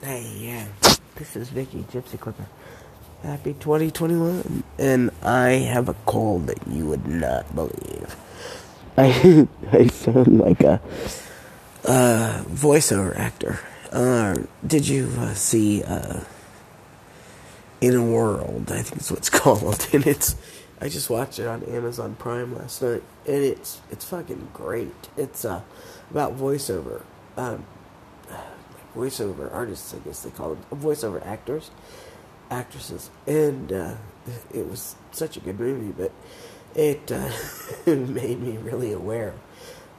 Hey, yeah. This is Vicky, Gypsy Clipper. Happy 2021. And I have a cold that you would not believe. I, I sound like a uh, voiceover actor. Uh, did you uh, see uh, In a World? I think that's what it's called. And it's, I just watched it on Amazon Prime last night. And it's, it's fucking great. It's uh, about voiceover. Um, voiceover artists, I guess they call them, voiceover actors, actresses, and uh, it was such a good movie, but it uh, made me really aware of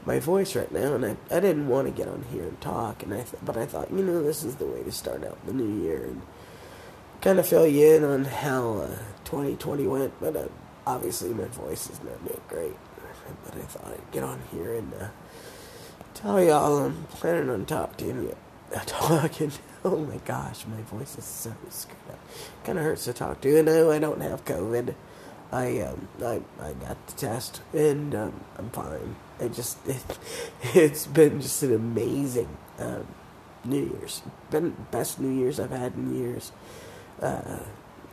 my voice right now, and I, I didn't want to get on here and talk, and I th- but I thought, you know, this is the way to start out the new year. And kind of fill you in on how uh, 2020 went, but uh, obviously my voice is not doing great, but I thought I'd get on here and uh, tell y'all I'm planning on talking to you talking. Oh my gosh, my voice is so screwed up. Kind of hurts to talk to. You know, I don't have COVID. I um I I got the test and um, I'm fine. I just it, it's been just an amazing um, New Year's. Been best New Year's I've had in years. Uh,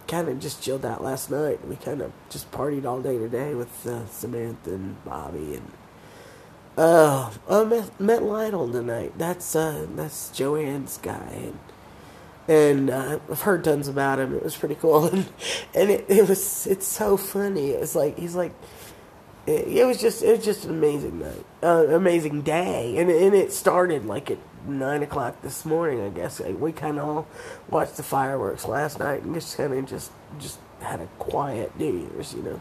kind of just chilled out last night. We kind of just partied all day today with uh, Samantha and Bobby and Oh, I met, met Lionel tonight. That's uh, that's Joanne's guy, and, and uh, I've heard tons about him. It was pretty cool, and and it, it was it's so funny. It was like he's like it, it was just it was just an amazing night, uh, amazing day, and and it started like at nine o'clock this morning. I guess like, we kind of all watched the fireworks last night and just kind of just just had a quiet New Year's, you know.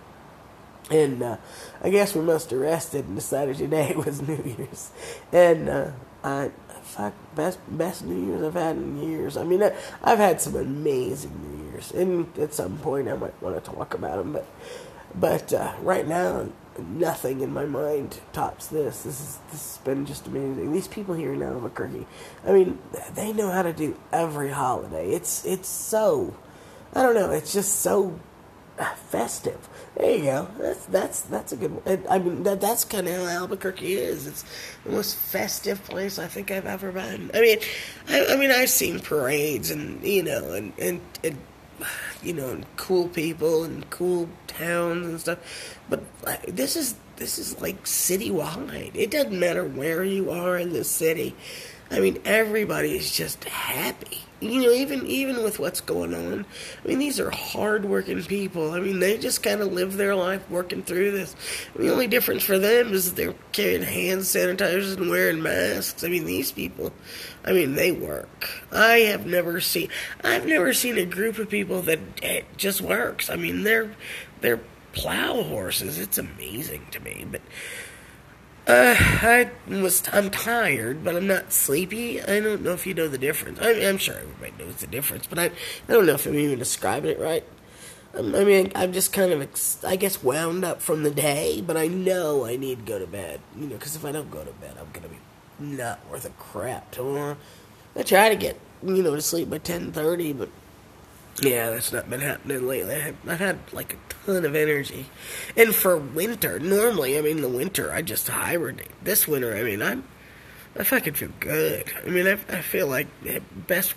And uh, I guess we must have rested and decided today was New Year's. And uh, I, fuck, best best New Year's I've had in years. I mean, I, I've had some amazing New Year's, and at some point I might want to talk about them. But but uh, right now, nothing in my mind tops this. This is this has been just amazing. These people here in Albuquerque, I mean, they know how to do every holiday. It's it's so, I don't know. It's just so festive. There you go. That's that's that's a good one. I mean, that that's kind of how Albuquerque is. It's the most festive place I think I've ever been. I mean, I, I mean, I've seen parades and you know, and and, and you know, and cool people and cool towns and stuff. But this is this is like citywide. It doesn't matter where you are in the city. I mean, everybody is just happy. You know, even even with what's going on. I mean, these are hardworking people. I mean, they just kind of live their life working through this. the only difference for them is they're carrying hand sanitizers and wearing masks. I mean, these people, I mean, they work. I have never seen, I've never seen a group of people that it just works. I mean, they're they're plow horses. It's amazing to me, but uh, I was, I'm tired, but I'm not sleepy. I don't know if you know the difference. I am sure everybody knows the difference, but I, I don't know if I'm even describing it right. Um, I mean, I'm just kind of, I guess, wound up from the day, but I know I need to go to bed. You know, because if I don't go to bed, I'm to be not worth a crap tomorrow. I try to get, you know, to sleep by 10.30, but yeah, that's not been happening lately. I've had like a ton of energy. And for winter, normally, I mean, the winter, I just hibernate. This winter, I mean, I'm, I fucking feel good. I mean, I, I feel like best,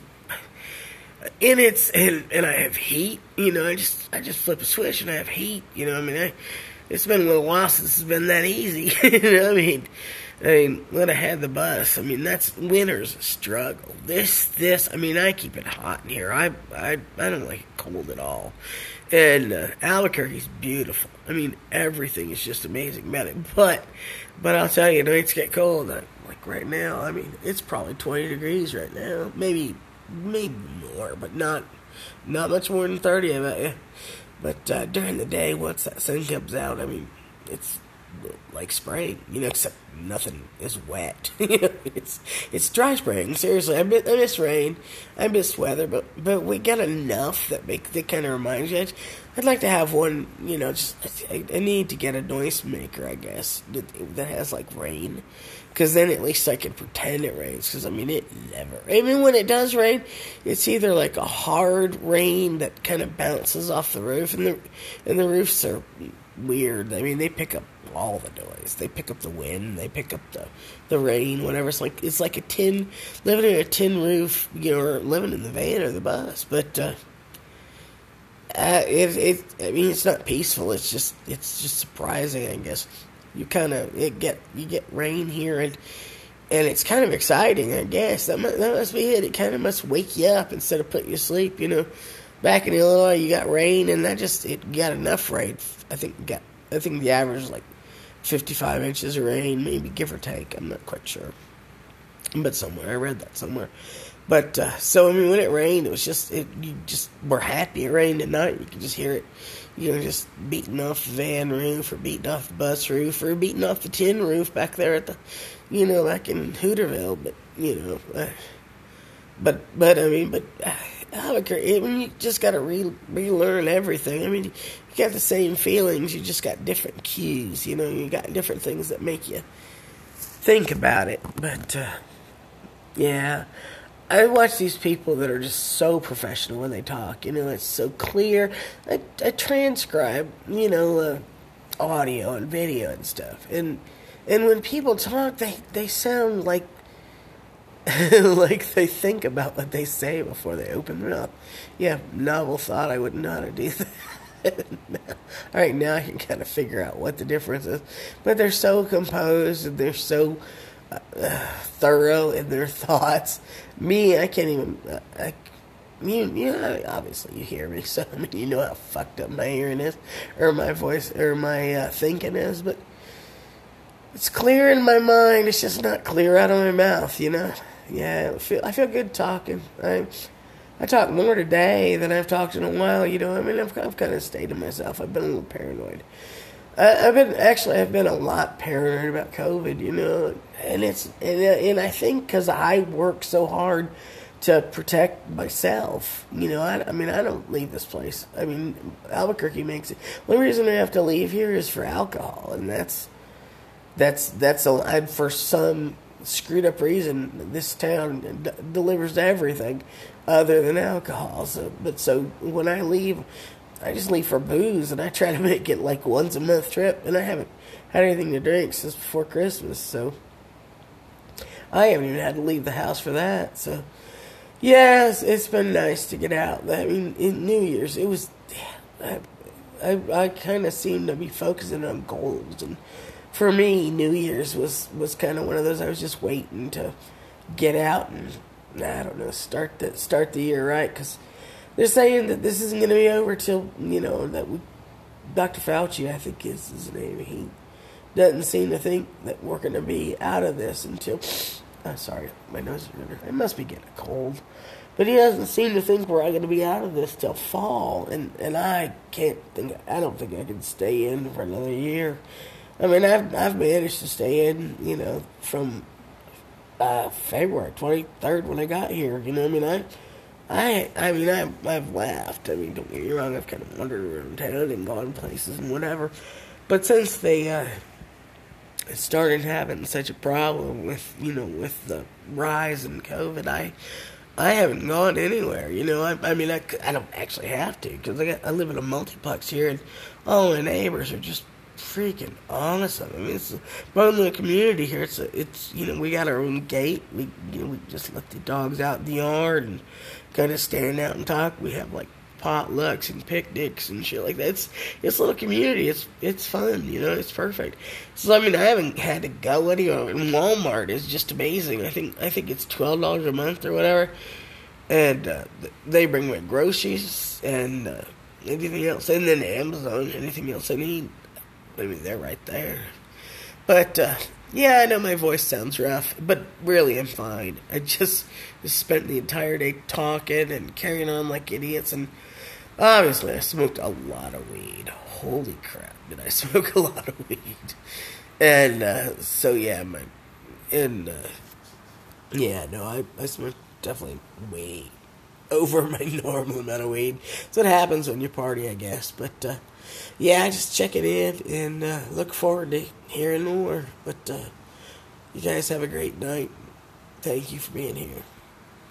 and it's, and, and I have heat, you know, I just, I just flip a switch and I have heat, you know, I mean, I, it's been a little while since it's been that easy, you know, I mean, I mean, when I had the bus, I mean, that's winter's struggle. This, this, I mean, I keep it hot in here. I, I, I don't like it cold at all. And uh, Albuquerque's beautiful. I mean, everything is just amazing about it. But, but I'll tell you, nights get cold. I, like right now, I mean, it's probably 20 degrees right now. Maybe, maybe more, but not, not much more than 30, I bet you. But uh, during the day, once that sun comes out, I mean, it's like spraying, you know, except nothing is wet. it's it's dry spraying. Seriously, I miss, I miss rain, I miss weather, but but we get enough that make that kind of reminds you. I'd like to have one, you know. Just I, I need to get a noise maker, I guess, that, that has like rain, because then at least I can pretend it rains. Because I mean, it never. I mean, when it does rain, it's either like a hard rain that kind of bounces off the roof, and the and the roofs are weird. I mean, they pick up all the noise. They pick up the wind, they pick up the the rain, whatever. It's like it's like a tin living in a tin roof, you know, or living in the van or the bus. But uh, uh, it it I mean it's not peaceful. It's just it's just surprising, I guess. You kind of it get you get rain here and and it's kind of exciting, I guess. That must, that must be it. It kind of must wake you up instead of putting you to sleep. You know, back in Illinois, you got rain, and that just it got enough rain. I think got I think the average is like 55 inches of rain, maybe give or take. I'm not quite sure. But somewhere, I read that somewhere. But, uh, so, I mean, when it rained, it was just, it, you just were happy it rained at night. You could just hear it, you know, just beating off the van roof or beating off the bus roof or beating off the tin roof back there at the, you know, back in Hooterville. But, you know, uh, but, but, I mean, but, uh, I mean, you just got to re- relearn everything. I mean, you got the same feelings, you just got different cues. You know, you got different things that make you think about it. But uh, yeah, I watch these people that are just so professional when they talk. You know, it's so clear. I, I transcribe, you know, uh, audio and video and stuff, and and when people talk, they they sound like like they think about what they say before they open their mouth. Yeah, novel thought. I wouldn't know how to do that. All right, now I can kind of figure out what the difference is. But they're so composed and they're so uh, thorough in their thoughts. Me, I can't even. Uh, I, you, you know, obviously you hear me, so I mean, you know how fucked up my hearing is, or my voice, or my uh, thinking is. But it's clear in my mind. It's just not clear out of my mouth, you know yeah, I feel, I feel good talking. I I talk more today than I've talked in a while. You know, I mean, I've, I've kind of stayed to myself. I've been a little paranoid. I, have been actually, I've been a lot paranoid about COVID. You know, and it's and and I think because I work so hard to protect myself. You know, I, I mean, I don't leave this place. I mean, Albuquerque makes it. The only reason I have to leave here is for alcohol, and that's that's that's a for some screwed up reason, this town d- delivers everything other than alcohol. So, but so when I leave, I just leave for booze, and I try to make it like once a month trip. And I haven't had anything to drink since before Christmas, so I haven't even had to leave the house for that. So, it's, it's been nice to get out. I mean, in New Year's, it was. I, I, I kind of seem to be focusing on goals and for me, New Year's was was kind of one of those. I was just waiting to get out and I don't know start the start the year right because they're saying that this isn't going to be over till you know that we, Dr. Fauci, I think is his name. He doesn't seem to think that we're going to be out of this until. I'm oh, sorry, my nose is running. I must be getting a cold. But he doesn't seem to think we're going to be out of this till fall, and and I can't think. I don't think I can stay in for another year. I mean, I've I've managed to stay in, you know, from uh, February twenty third when I got here. You know, I mean, I, I, I mean, I've I've laughed. I mean, don't get me wrong. I've kind of wandered around town and gone places and whatever. But since they uh, started having such a problem with, you know, with the rise in COVID, I. I haven't gone anywhere, you know. I, I mean, I, I don't actually have to because I I live in a multiplex here, and all my neighbors are just freaking awesome. I mean, it's part of the community here. It's a, it's you know we got our own gate. We you know we just let the dogs out in the yard and kind of stand out and talk. We have like potlucks and picnics and shit like that. It's it's a little community. It's it's fun. You know, it's perfect. So I mean, I haven't had to go anywhere. And Walmart is just amazing. I think I think it's twelve dollars a month or whatever, and uh, they bring me groceries and. Uh, anything else, and then Amazon, anything else I need. I mean, they're right there. But, uh, yeah, I know my voice sounds rough, but really I'm fine. I just, just spent the entire day talking and carrying on like idiots, and obviously I smoked a lot of weed. Holy crap, did I smoke a lot of weed. And, uh, so yeah, my, and, uh, yeah, no, I, I smoked definitely way over my normal amount of weed. So what happens when you party, I guess, but, uh, yeah, just check it in and uh, look forward to hearing more. But uh, you guys have a great night. Thank you for being here.